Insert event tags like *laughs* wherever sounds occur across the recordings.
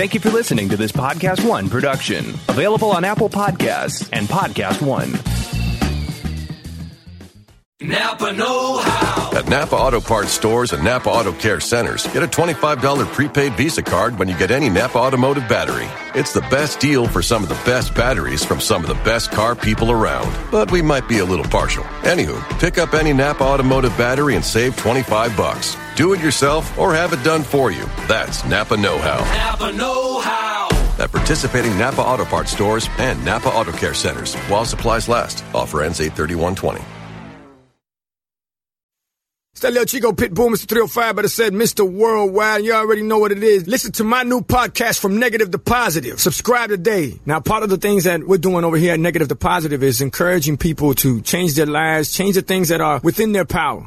Thank you for listening to this Podcast One production, available on Apple Podcasts and Podcast One. Napa Know How. At Napa Auto Parts stores and Napa Auto Care centers, get a $25 prepaid Visa card when you get any Napa Automotive battery. It's the best deal for some of the best batteries from some of the best car people around. But we might be a little partial. Anywho, pick up any Napa Automotive battery and save 25 bucks. Do it yourself or have it done for you. That's Napa Know How. Napa Know How. At participating Napa Auto Parts stores and Napa Auto Care centers while supplies last. Offer ends 83120. It's that little Chico Pitbull, Mr. 305, but it said Mr. Worldwide. You already know what it is. Listen to my new podcast, From Negative to Positive. Subscribe today. Now, part of the things that we're doing over here at Negative to Positive is encouraging people to change their lives, change the things that are within their power.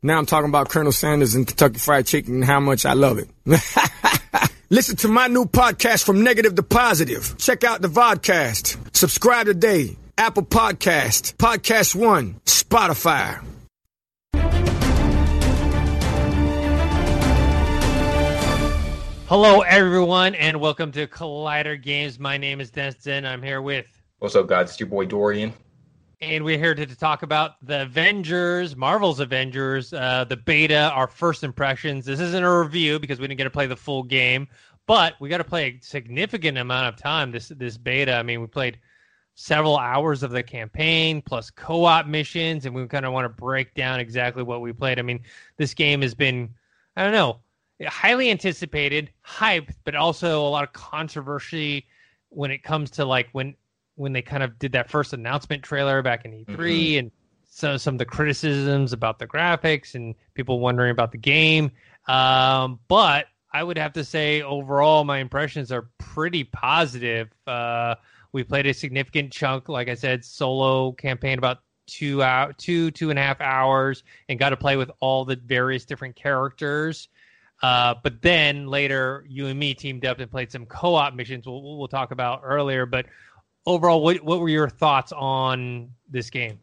Now I'm talking about Colonel Sanders and Kentucky Fried Chicken and how much I love it. *laughs* Listen to my new podcast from negative to positive. Check out the vodcast. Subscribe today. Apple Podcast, Podcast One, Spotify. Hello, everyone, and welcome to Collider Games. My name is Dennis. I'm here with, What's up, guys? It's your boy Dorian. And we're here to, to talk about the Avengers, Marvel's Avengers, uh, the beta, our first impressions. This isn't a review because we didn't get to play the full game, but we got to play a significant amount of time this this beta. I mean, we played several hours of the campaign plus co-op missions, and we kind of want to break down exactly what we played. I mean, this game has been, I don't know, highly anticipated, hyped, but also a lot of controversy when it comes to like when when they kind of did that first announcement trailer back in E3 and so some of the criticisms about the graphics and people wondering about the game. Um, but I would have to say overall my impressions are pretty positive. Uh, we played a significant chunk, like I said, solo campaign about two out two two and a half hours and got to play with all the various different characters. Uh, but then later, you and me teamed up and played some co-op missions. We'll, we'll talk about earlier. But overall, what what were your thoughts on this game?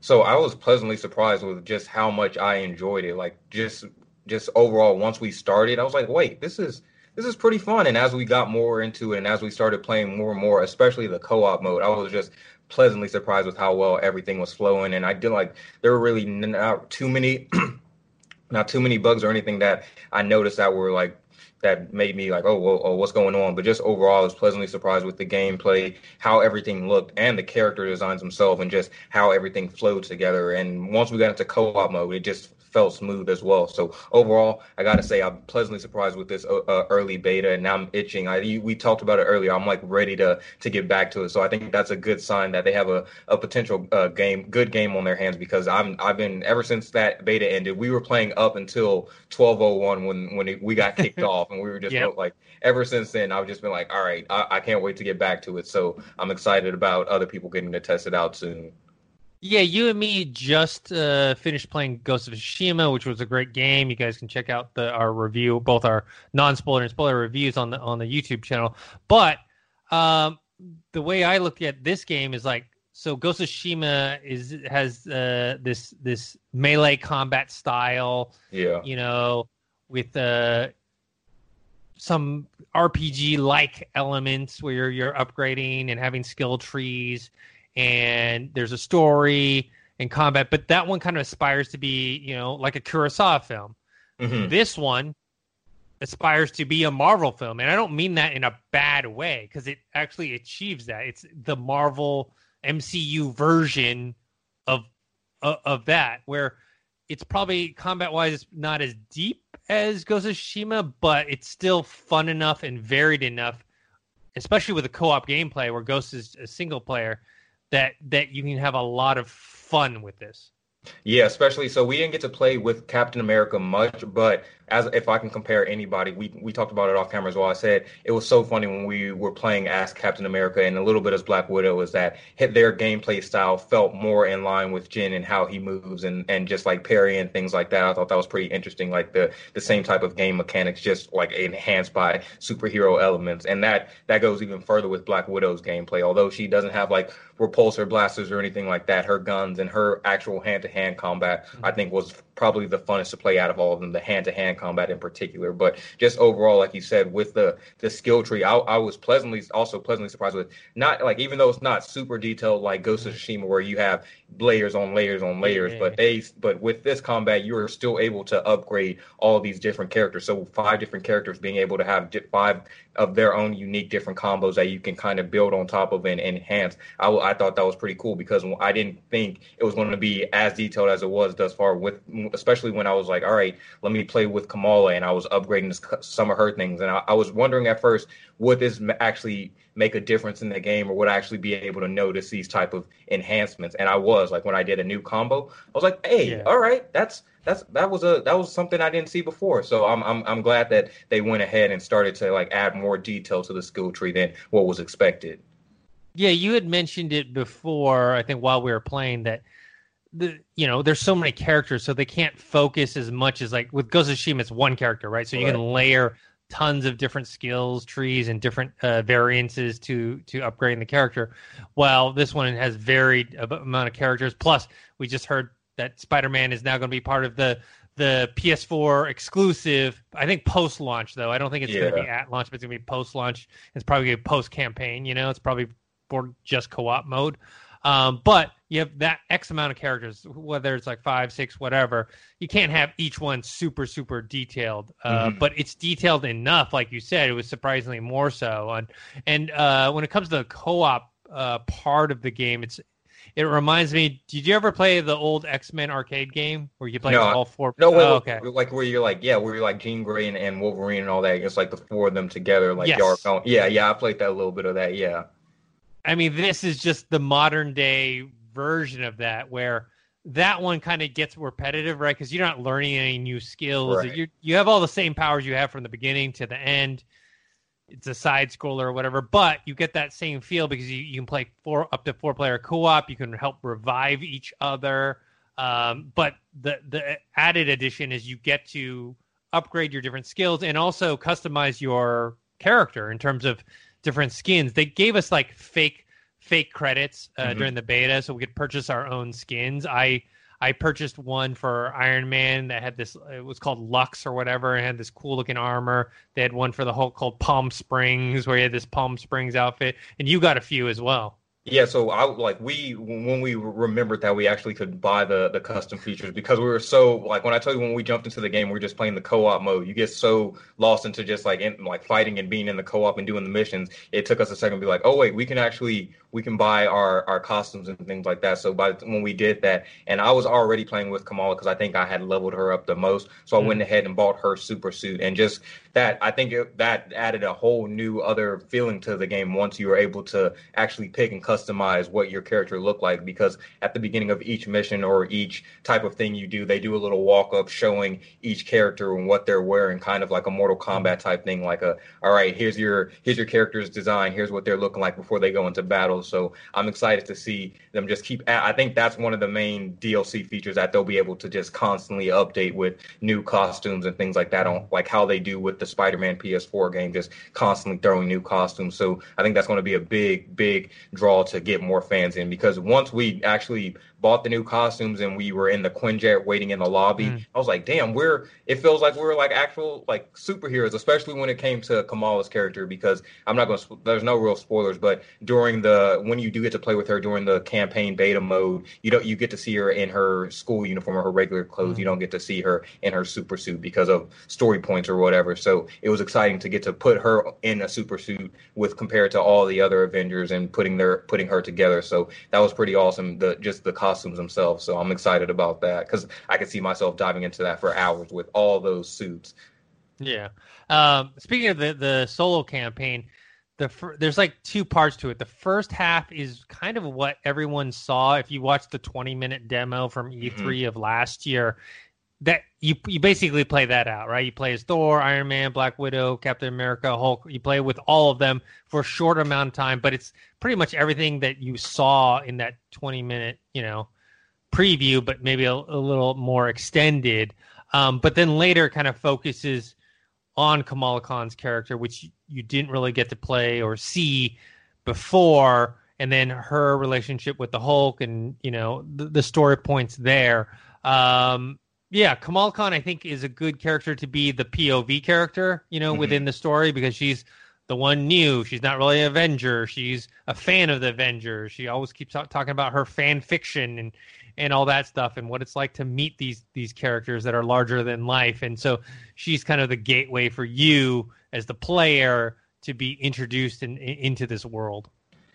So I was pleasantly surprised with just how much I enjoyed it. Like just just overall, once we started, I was like, wait, this is this is pretty fun. And as we got more into it, and as we started playing more and more, especially the co-op mode, I was just pleasantly surprised with how well everything was flowing. And I did like there were really not too many *clears throat* not too many bugs or anything that I noticed that were like that made me like, oh, well, oh, what's going on? But just overall, I was pleasantly surprised with the gameplay, how everything looked, and the character designs themselves, and just how everything flowed together. And once we got into co-op mode, it just felt smooth as well. So overall, I got to say I'm pleasantly surprised with this uh, uh, early beta, and now I'm itching. I you, we talked about it earlier. I'm like ready to to get back to it. So I think that's a good sign that they have a a potential uh, game, good game on their hands because I'm I've been ever since that beta ended. We were playing up until 12:01 when when it, we got *laughs* kicked off, and we were just Yep. like ever since then I've just been like, all right, I, I can't wait to get back to it. So I'm excited about other people getting to test it out soon. Yeah, you and me just uh, finished playing Ghost of Tsushima, which was a great game. You guys can check out the our review, both our non-spoiler and spoiler reviews on the on the YouTube channel. But um, the way I look at this game is like, so Ghost of Tsushima is has uh, this this melee combat style, Yeah. you know, with uh, some RPG like elements where you're, you're upgrading and having skill trees, and there's a story and combat. But that one kind of aspires to be, you know, like a Kurosawa film. Mhm. This one aspires to be a Marvel film, and I don't mean that in a bad way because it actually achieves that. It's the Marvel MCU version of of, of that, where it's probably combat wise not as deep as Ghost of Tsushima, but it's still fun enough and varied enough, especially with the co-op gameplay where Ghost is a single player, that that you can have a lot of fun with this. Yeah, especially so we didn't get to play with Captain America much, but as if I can compare anybody, we we talked about it off camera as well. I said it was so funny when we were playing as Captain America and a little bit as Black Widow is that their gameplay style felt more in line with Jin and how he moves and and just like parry and things like that. I thought that was pretty interesting. Like the the same type of game mechanics, just like enhanced by superhero elements, and that that goes even further with Black Widow's gameplay. Although she doesn't have like repulsor blasters or anything like that, her guns and her actual hand to hand combat, I think was probably the funnest to play out of all of them, the hand to hand combat in particular. But just overall, like you said, with the the skill tree, I, I, was pleasantly also pleasantly surprised with not like even though it's not super detailed like Ghost of mm-hmm. Tsushima where you have layers on layers on layers, yeah. but they but with this combat you are still able to upgrade all these different characters. So five different characters being able to have five of their own unique different combos that you can kind of build on top of and, enhance. I, I thought that was pretty cool because I didn't think it was going to be as detailed as it was thus far. With especially when I was like, all right, let me play with Kamala, and I was upgrading this, some of her things, and I, I was wondering at first would this actually make a difference in the game or would I actually be able to notice these type of enhancements and I was like when I did a new combo I was like hey yeah. all right that's that's that was a that was something I didn't see before. So I'm I'm I'm glad that they went ahead and started to like add more detail to the skill tree than what was expected. Yeah, you had mentioned it before. I think while we were playing that the you know there's so many characters, so they can't focus as much as like with Ghost of Tsushima, it's one character, right? So you can layer tons of different skills trees and different uh, variances to to upgrading the character. While this one has varied amount of characters. Plus, we just heard that Spider-Man is now going to be part of the the PS4 exclusive. I think post launch though. I don't think it's yeah. going to be at launch, but it's going to be post launch. It's probably a post campaign. You know, it's probably for just co-op mode. Um, but you have that X amount of characters, whether it's like five, six, whatever. You can't have each one super, super detailed, uh, mm-hmm. but it's detailed enough. Like you said, it was surprisingly more so. And and uh, when it comes to the co-op uh, part of the game, it's it reminds me. Did you ever play the old X Men arcade game where you play no, all four? No, oh, okay. Like where you're like, yeah, where you're like Jean Grey and, and Wolverine and all that. It's like the four of them together. Like yes. going, yeah, yeah. I played that a little bit of that. Yeah. I mean, this is just the modern day version of that, where that one kind of gets repetitive, right? Because you're not learning any new skills. Right. You you have all the same powers you have from the beginning to the end it's a side scroller or whatever, but you get that same feel because you, you can play four up to four player co op. You can help revive each other. Um, but the the added addition is you get to upgrade your different skills and also customize your character in terms of different skins. They gave us like fake fake credits uh, mm-hmm. during the beta, so we could purchase our own skins. I I purchased one for Iron Man that had this. It was called Lux or whatever, and had this cool looking armor. They had one for the Hulk called Palm Springs, where he had this Palm Springs outfit, and you got a few as well. Yeah, so I like we when we remembered that we actually could buy the the custom features because we were so like when I told you when we jumped into the game we are just playing the co-op mode. You get so lost into just like in, like fighting and being in the co-op and doing the missions. It took us a second to be like, oh wait, we can actually we can buy our our costumes and things like that. So by when we did that, and I was already playing with Kamala because I think I had leveled her up the most, so I mm went ahead and bought her super suit and just that I think it, that added a whole new other feeling to the game once you were able to actually pick and customize what your character looked like. Because at the beginning of each mission or each type of thing you do, they do a little walk up showing each character and what they're wearing, kind of like a Mortal Kombat type thing. Like a, all right, here's your here's your character's design, here's what they're looking like before they go into battle. So I'm excited to see them just keep. I think that's one of the main DLC features that they'll be able to just constantly update with new costumes and things like that on like how they do with the Spider-Man PS4 game, just constantly throwing new costumes. So I think that's going to be a big, big draw to get more fans in because once we actually bought the new costumes and we were in the Quinjet waiting in the lobby. Mm. I was like, damn, we're it feels like we're like actual like superheroes, especially when it came to Kamala's character because I'm not going to there's no real spoilers, but during the when you do get to play with her during the campaign beta mode, you don't you get to see her in her school uniform or her regular clothes. Mm. You don't get to see her in her super suit because of story points or whatever. So it was exciting to get to put her in a super suit with compared to all the other Avengers and putting their putting her together. So that was pretty awesome. The just the costume costumes themselves. So I'm excited about that because I can see myself diving into that for hours with all those suits. Yeah. Um, speaking of the the solo campaign, the fir- there's like two parts to it. The first half is kind of what everyone saw if you watched the 20 minute demo from E3 mm-hmm. of last year. That you you basically play that out, right? You play as Thor, Iron Man, Black Widow, Captain America, Hulk. You play with all of them for a short amount of time, but it's pretty much everything that you saw in that 20 minute, you know, preview, but maybe a, a little more extended. Um, but then later kind of focuses on Kamala Khan's character, which you didn't really get to play or see before, and then her relationship with the Hulk, and you know the, the story points there. Um, yeah, Kamala Khan, I think, is a good character to be the POV character, you know, mm-hmm. within the story because she's the one new. She's not really an Avenger. She's a fan of the Avengers. She always keeps talking about her fan fiction and and all that stuff and what it's like to meet these these characters that are larger than life. And so she's kind of the gateway for you as the player to be introduced in, in, into this world.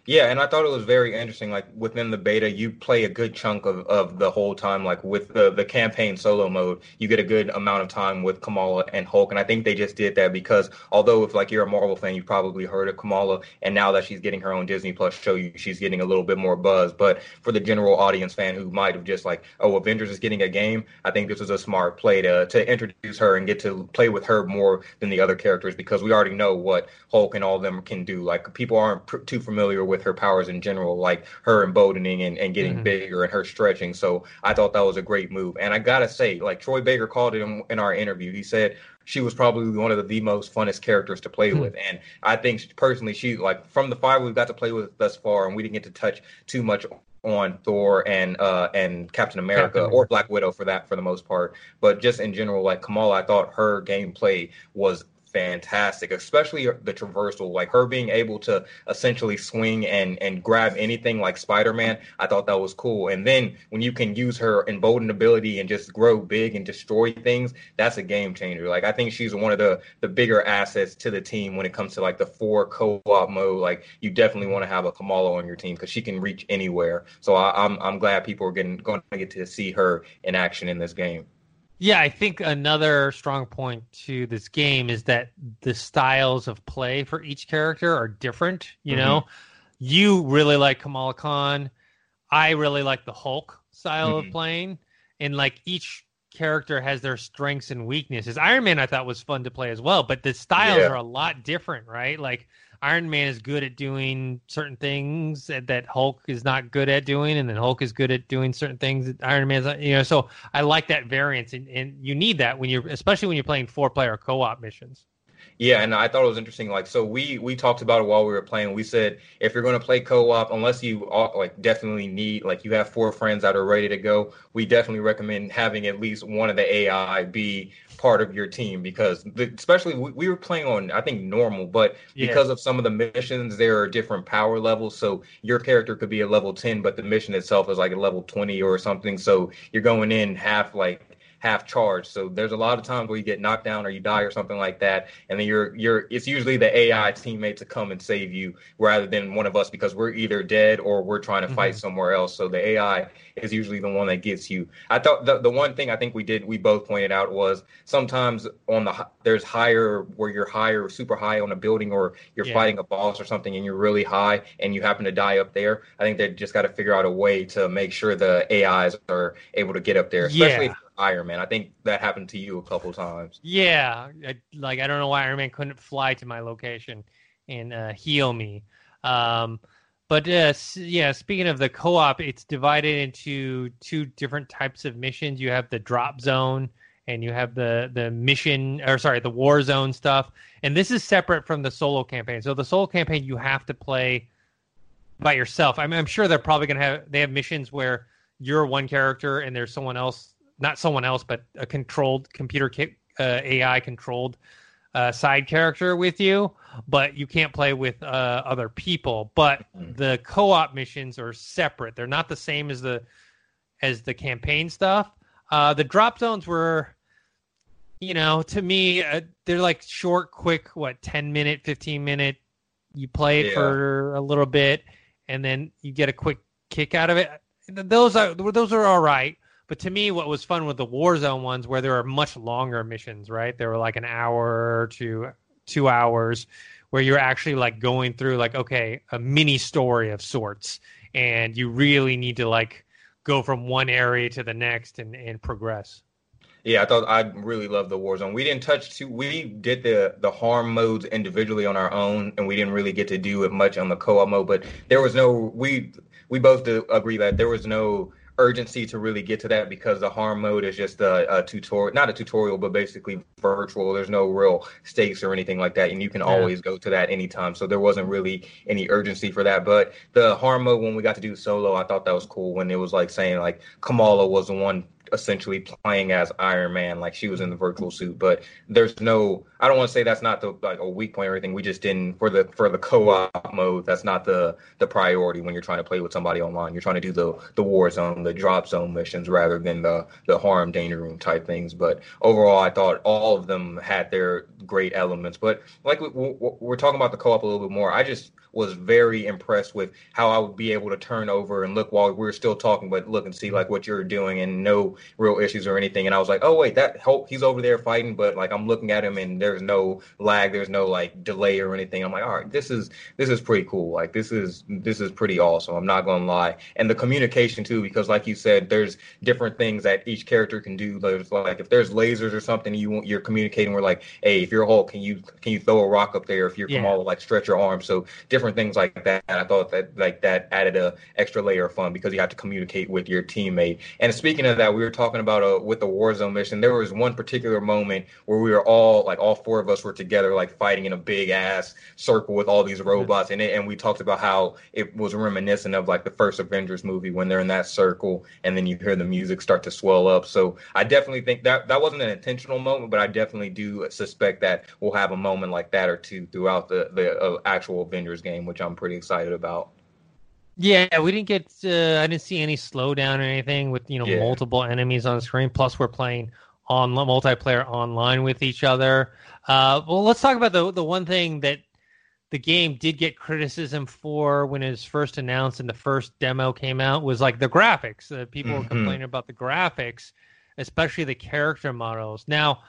Yeah, and I thought it was very interesting. Like within the beta, you play a good chunk of, of the whole time. Like with the, the campaign solo mode, you get a good amount of time with Kamala and Hulk. And I think they just did that because although if like you're a Marvel fan, you probably heard of Kamala, and now that she's getting her own Disney Plus show, she's getting a little bit more buzz. But for the general audience fan who might have just like, oh, Avengers is getting a game, I think this was a smart play to to introduce her and get to play with her more than the other characters because we already know what Hulk and all of them can do. Like people aren't pr- too familiar with her powers in general, like her embiggening and, and getting mm-hmm. bigger and her stretching. So I thought that was a great move. And I gotta say, like Troy Baker called it in, in our interview. He said she was probably one of the, the most funnest characters to play mm-hmm. with. And I think personally, she like from the five we've got to play with thus far, and we didn't get to touch too much on Thor and uh and Captain America Captain. or Black Widow for that for the most part. But just in general, like Kamala, I thought her gameplay was fantastic, especially the traversal, like her being able to essentially swing and and grab anything like Spider-Man. I thought that was cool. And then when you can use her embiggened ability and just grow big and destroy things, that's a game changer. Like I think she's one of the the bigger assets to the team when it comes to like the four co-op mode. Like you definitely want to have a Kamala on your team because she can reach anywhere. So I, I'm I'm glad people are getting going to get to see her in action in this game. Yeah, I think another strong point to this game is that the styles of play for each character are different. You mm-hmm. know, you really like Kamala Khan. I really like the Hulk style mm-hmm. of playing. And like each character has their strengths and weaknesses. Iron Man I thought was fun to play as well, but the styles yeah. are a lot different, right? Like Iron Man is good at doing certain things that, that Hulk is not good at doing, and then Hulk is good at doing certain things that Iron Man's you know. So I like that variance, and, and you need that when you're, especially when you're playing four player co op missions. Yeah, and I thought it was interesting. Like, so we we talked about it while we were playing. We said if you're going to play co-op, unless you all, like definitely need like you have four friends that are ready to go, we definitely recommend having at least one of the AI be part of your team because the, especially we, we, were playing on I think normal, but yeah. because of some of the missions, there are different power levels. So your character could be a level ten, but the mission itself is like a level twenty or something. So you're going in half like half charged. So there's a lot of times where you get knocked down or you die or something like that, and then you're you're it's usually the AI teammate to come and save you rather than one of us because we're either dead or we're trying to mm-hmm. fight somewhere else. So the AI is usually the one that gets you. I thought the the one thing I think we did we both pointed out was sometimes on the there's higher where you're higher super high on a building or you're yeah. fighting a boss or something and you're really high and you happen to die up there. I think they just got to figure out a way to make sure the AIs are able to get up there, especially yeah. Iron Man. I think that happened to you a couple times. Yeah, I, like I don't know why Iron Man couldn't fly to my location and uh, heal me. Um, but uh, yeah, speaking of the co-op, it's divided into two different types of missions. You have the drop zone, and you have the the mission, or sorry, the war zone stuff. And this is separate from the solo campaign. So the solo campaign, you have to play by yourself. I mean, I'm sure they're probably gonna have they have missions where you're one character and there's someone else not someone else, but a controlled computer uh, AI controlled uh, side character with you, but you can't play with uh, other people. But mm-hmm. the co-op missions are separate; they're not the same as the as the campaign stuff. Uh, the drop zones were, you know, to me, uh, they're like short, quick, what ten minute, fifteen minute. You play it yeah. for a little bit, and then you get a quick kick out of it. Those are those are all right. But to me, what was fun with the Warzone ones, where there are much longer missions, right? There were like an hour to two hours, where you're actually like going through like okay, a mini story of sorts, and you really need to like go from one area to the next and and progress. Yeah, I thought I really loved the Warzone. We didn't touch too. We did the the harm modes individually on our own, and we didn't really get to do it much on the co-op mode. But there was no we we both agree that there was no urgency to really get to that because the harm mode is just a, a, tutorial, not a tutorial, but basically virtual. There's no real stakes or anything like that, and you can yeah. always go to that anytime. So there wasn't really any urgency for that. But the harm mode, when we got to do solo, I thought that was cool when it was like saying like Kamala was the one essentially playing as Iron Man, like she was in the virtual suit. But there's no, I don't want to say that's not the like a weak point or anything. We just didn't for the for the co-op mode. That's not the the priority when you're trying to play with somebody online. You're trying to do the the war zone, the drop zone missions rather than the the harm danger room type things. But overall, I thought all of them had their great elements. But like we, we're talking about the co-op a little bit more. I just was very impressed with how I would be able to turn over and look while we are still talking, but look and see like what you're doing and no real issues or anything. And I was like, oh wait, that he's over there fighting, but like I'm looking at him and there's no lag, there's no like delay or anything. I'm like, all right, this is this is pretty cool. Like this is this is pretty awesome. I'm not gonna lie. And the communication too, because like you said, there's different things that each character can do. There's like if there's lasers or something, you want you're communicating. We're like, hey, if you're a Hulk, can you can you throw a rock up there? If you're yeah. Kamala, like stretch your arm. So different things like that. I thought that like that added a extra layer of fun because you have to communicate with your teammate. And speaking of that, we were talking about uh, with the Warzone mission. There was one particular moment where we were all like all four of us were together like fighting in a big ass circle with all these robots in it, and we talked about how it was reminiscent of like the first Avengers movie when they're in that circle and then you hear the music start to swell up. So I definitely think that that wasn't an intentional moment, but I definitely do suspect that we'll have a moment like that or two throughout the the uh, actual Avengers game, which I'm pretty excited about. Yeah, we didn't get. Uh, I didn't see any slowdown or anything with you know yeah. multiple enemies on the screen. Plus, we're playing on multiplayer online with each other. Uh, well, let's talk about the the one thing that the game did get criticism for when it was first announced and the first demo came out was like the graphics. Uh, people mm-hmm. were complaining about the graphics, especially the character models. Now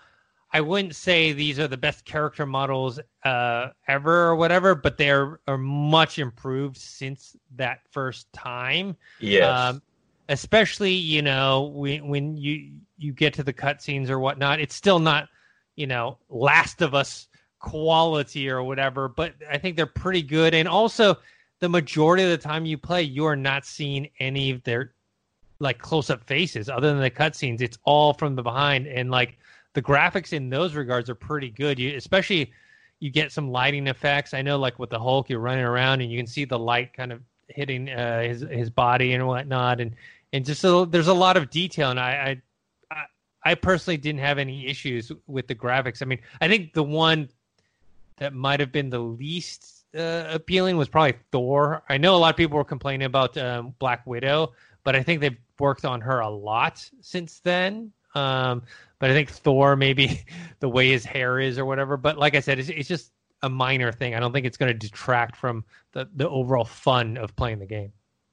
I wouldn't say these are the best character models uh, ever or whatever, but they are, are much improved since that first time. Yes. Um, especially, you know, when when you you get to the cutscenes or whatnot, it's still not, you know, Last of Us quality or whatever, but I think they're pretty good. And also, the majority of the time you play, you are not seeing any of their like close up faces other than the cutscenes. It's all from the behind and like the graphics in those regards are pretty good. You especially you get some lighting effects. I know like with the Hulk, you're running around and you can see the light kind of hitting uh, his his body and whatnot, and and just a, there's a lot of detail. And I, I I personally didn't have any issues with the graphics. I mean, I think the one that might have been the least uh, appealing was probably Thor. I know a lot of people were complaining about um, Black Widow, but I think they've worked on her a lot since then. Um, but I think Thor, maybe *laughs* the way his hair is or whatever. But like I said, it's, it's just a minor thing. I don't think it's going to detract from the, the overall fun of playing the game.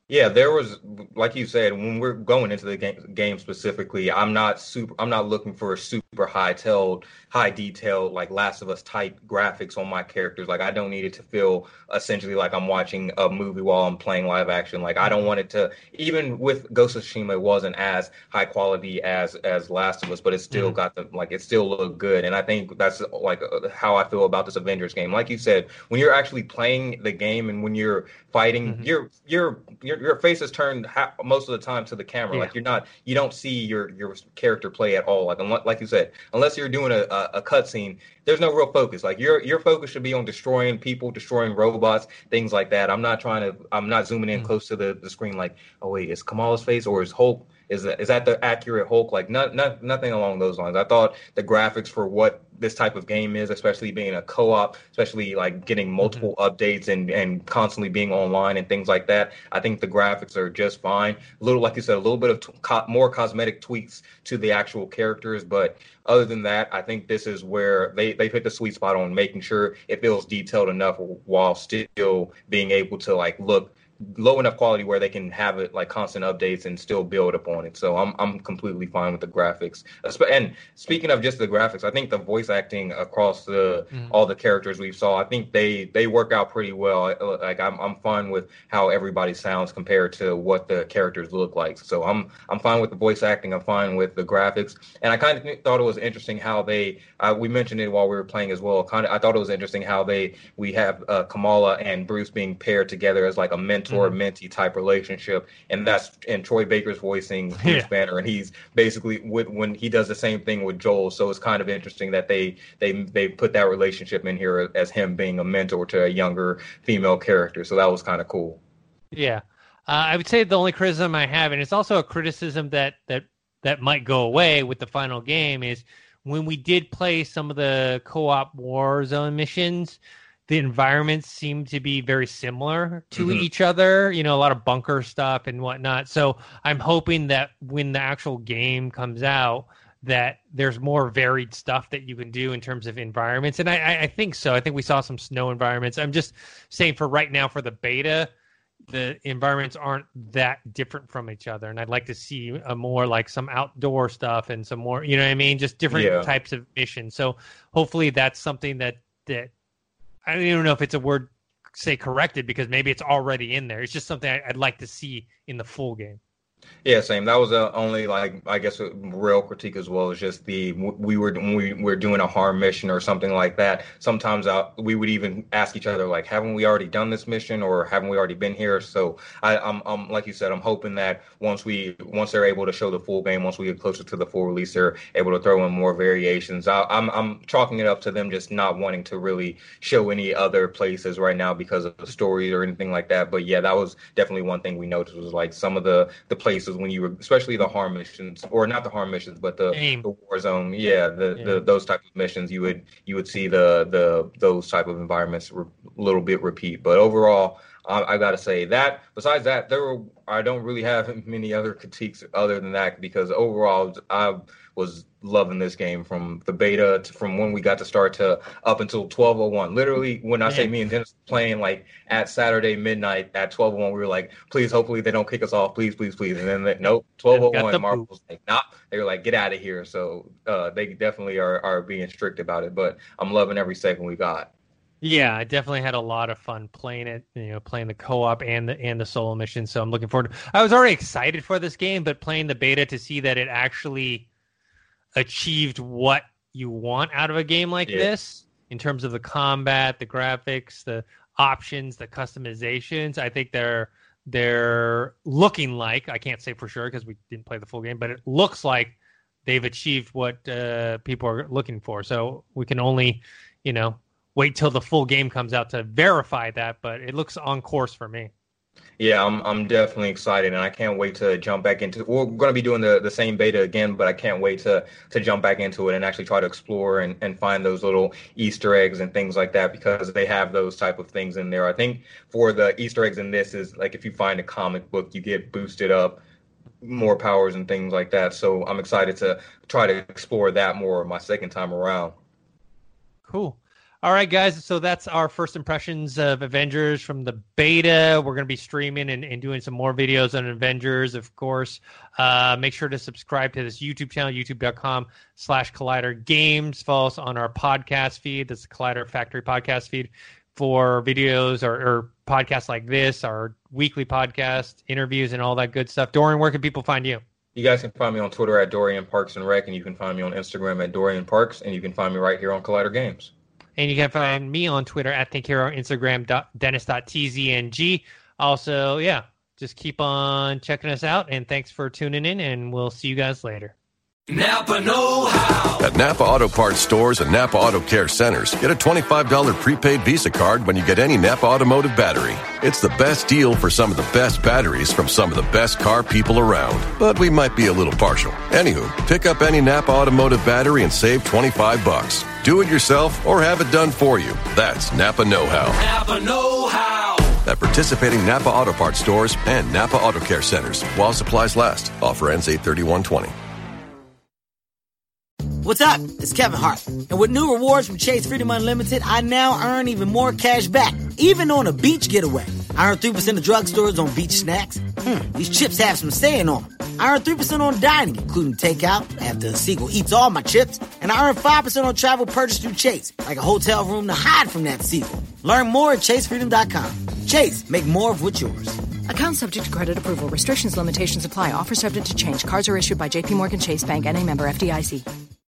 Yeah, there was, like you said, when we're going into the game, game specifically, I'm not super. I'm not looking for a super high tailed, high detailed, like Last of Us type graphics on my characters. Like I don't need it to feel essentially like I'm watching a movie while I'm playing live action. Like I don't want it to. Even with Ghost of Tsushima, it wasn't as high quality as as Last of Us, but it still mm-hmm. got the like it still looked good. And I think that's like how I feel about this Avengers game. Like you said, when you're actually playing the game and when you're fighting, mm-hmm. you're you're you're your, your face is turned ha- most of the time to the camera. Yeah. Like you're not, you don't see your your character play at all. Like like you said, unless you're doing a a, a cutscene, there's no real focus. Like your your focus should be on destroying people, destroying robots, things like that. I'm not trying to, I'm not zooming in mm-hmm. close to the the screen. Like, oh wait, is Kamala's face or is Hulk? Is that is that the accurate Hulk? Like not, not nothing along those lines. I thought the graphics for what this type of game is, especially being a co-op, especially like getting multiple mm-hmm. updates and and constantly being online and things like that. I think the graphics are just fine. A little, like you said, a little bit of t- co- more cosmetic tweaks to the actual characters, but other than that, I think this is where they they hit the sweet spot on making sure it feels detailed enough while still being able to like look low enough quality where they can have it like constant updates and still build upon it. So I'm I'm completely fine with the graphics. And speaking of just the graphics, I think the voice acting across the mm-hmm. all the characters we saw, I think they they work out pretty well. Like I'm I'm fine with how everybody sounds compared to what the characters look like. So I'm I'm fine with the voice acting. I'm fine with the graphics. And I kind of thought it was interesting how they uh, we mentioned it while we were playing as well. Kind of I thought it was interesting how they we have uh, Kamala and Bruce being paired together as like a mentor mm-hmm. mentee type relationship, and that's and Troy Baker's voicing Bruce yeah. Banner, and he's basically with, when he does the same thing with Joel. So it's kind of interesting that they they they put that relationship in here as him being a mentor to a younger female character. So that was kind of cool. Yeah. Uh, I would say the only criticism I have, and it's also a criticism that that that might go away with the final game, is when we did play some of the co-op Warzone missions the environments seem to be very similar to mm-hmm. each other. You know, a lot of bunker stuff and whatnot. So I'm hoping that when the actual game comes out, that there's more varied stuff that you can do in terms of environments. And I, I think so. I think we saw some snow environments. I'm just saying for right now for the beta, the environments aren't that different from each other. And I'd like to see a more like some outdoor stuff and some more, you know what I mean? Just different yeah. types of missions. So hopefully that's something that that I don't even know if it's a word say corrected because maybe it's already in there. It's just something I, would like to see in the full game. Yeah, same. That was a only like I guess a real critique as well. Is just the we were we were doing a harm mission or something like that. Sometimes I, we would even ask each other like, haven't we already done this mission or haven't we already been here? So I, I'm, I'm like you said, I'm hoping that once we once they're able to show the full game, once we get closer to the full release, they're able to throw in more variations. I, I'm I'm chalking it up to them just not wanting to really show any other places right now because of the story or anything like that. But yeah, that was definitely one thing we noticed was like some of the the places when you were, especially the harm missions, or not the harm missions, but the, the war zone. Yeah, the, yeah. the those type of missions, you would you would see the the those type of environments a little bit repeat. But overall, I, I got to say that. Besides that, there were I don't really have *laughs* many other critiques other than that because overall, I was loving this game from the beta to, from when we got to start to up until 1201 literally when i say me and dennis playing like at saturday midnight at 1201 we were like please hopefully they don't kick us off. Please please please. And then they, nope *laughs* 1201 marvel was like nah. They were like get out of here. So uh, they definitely are, are being strict about it but i'm loving every second we got yeah, I definitely had a lot of fun playing it. You know, playing the co-op and the and the solo mission. So I'm looking forward. To, I was already excited for this game, but playing the beta to see that it actually achieved what you want out of a game like yeah. this in terms of the combat, the graphics, the options, the customizations. I think they're they're looking like I can't say for sure because we didn't play the full game, but it looks like they've achieved what uh, people are looking for. So we can only, you know, wait till the full game comes out to verify that. But it looks on course for me. Yeah, I'm I'm definitely excited, and I can't wait to jump back into. We're going to be doing the, the same beta again, but I can't wait to to jump back into it and actually try to explore and, and find those little Easter eggs and things like that because they have those type of things in there. I think for the Easter eggs in this is like if you find a comic book, you get boosted up more powers and things like that. So I'm excited to try to explore that more my second time around. Cool. All right, guys. So that's our first impressions of Avengers from the beta. We're going to be streaming and, and doing some more videos on Avengers, of course. Uh, make sure to subscribe to this YouTube channel, youtube.com slash Collider Games. Follow us on our podcast feed. That's the Collider Factory podcast feed for videos or, or podcasts like this, our weekly podcast, interviews, and all that good stuff. Dorian, where can people find you? You guys can find me on Twitter at Dorian Parks and Rec, and you can find me on Instagram at Dorian Parks, and you can find me right here on Collider Games. And you can find me on Twitter at ThinkHero, Instagram, Dennis.tzng. Also, yeah, just keep on checking us out. And thanks for tuning in, and we'll see you guys later. Napa Know How. At Napa Auto Parts stores and Napa Auto Care centers, get a $25 prepaid Visa card when you get any Napa Automotive battery. It's the best deal for some of the best batteries from some of the best car people around. But we might be a little partial. Anywho, pick up any Napa Automotive battery and save 25 bucks. Do it yourself or have it done for you. That's Napa Know How. Napa Know How. At participating Napa Auto Parts stores and Napa Auto Care centers while supplies last. Offer ends 83120. What's up? It's Kevin Hart. And with new rewards from Chase Freedom Unlimited, I now earn even more cash back, even on a beach getaway. I earn 3% of drugstores on beach snacks. Hmm, these chips have some saying on them. I earn 3% on dining, including takeout after the seagull eats all my chips. And I earn 5% on travel purchased through Chase, like a hotel room to hide from that seagull. Learn more at chasefreedom.com. Chase, make more of what's yours. Account subject to credit approval. Restrictions, limitations apply. Offer subject to change. Cards are issued by JPMorgan Chase Bank and a member FDIC.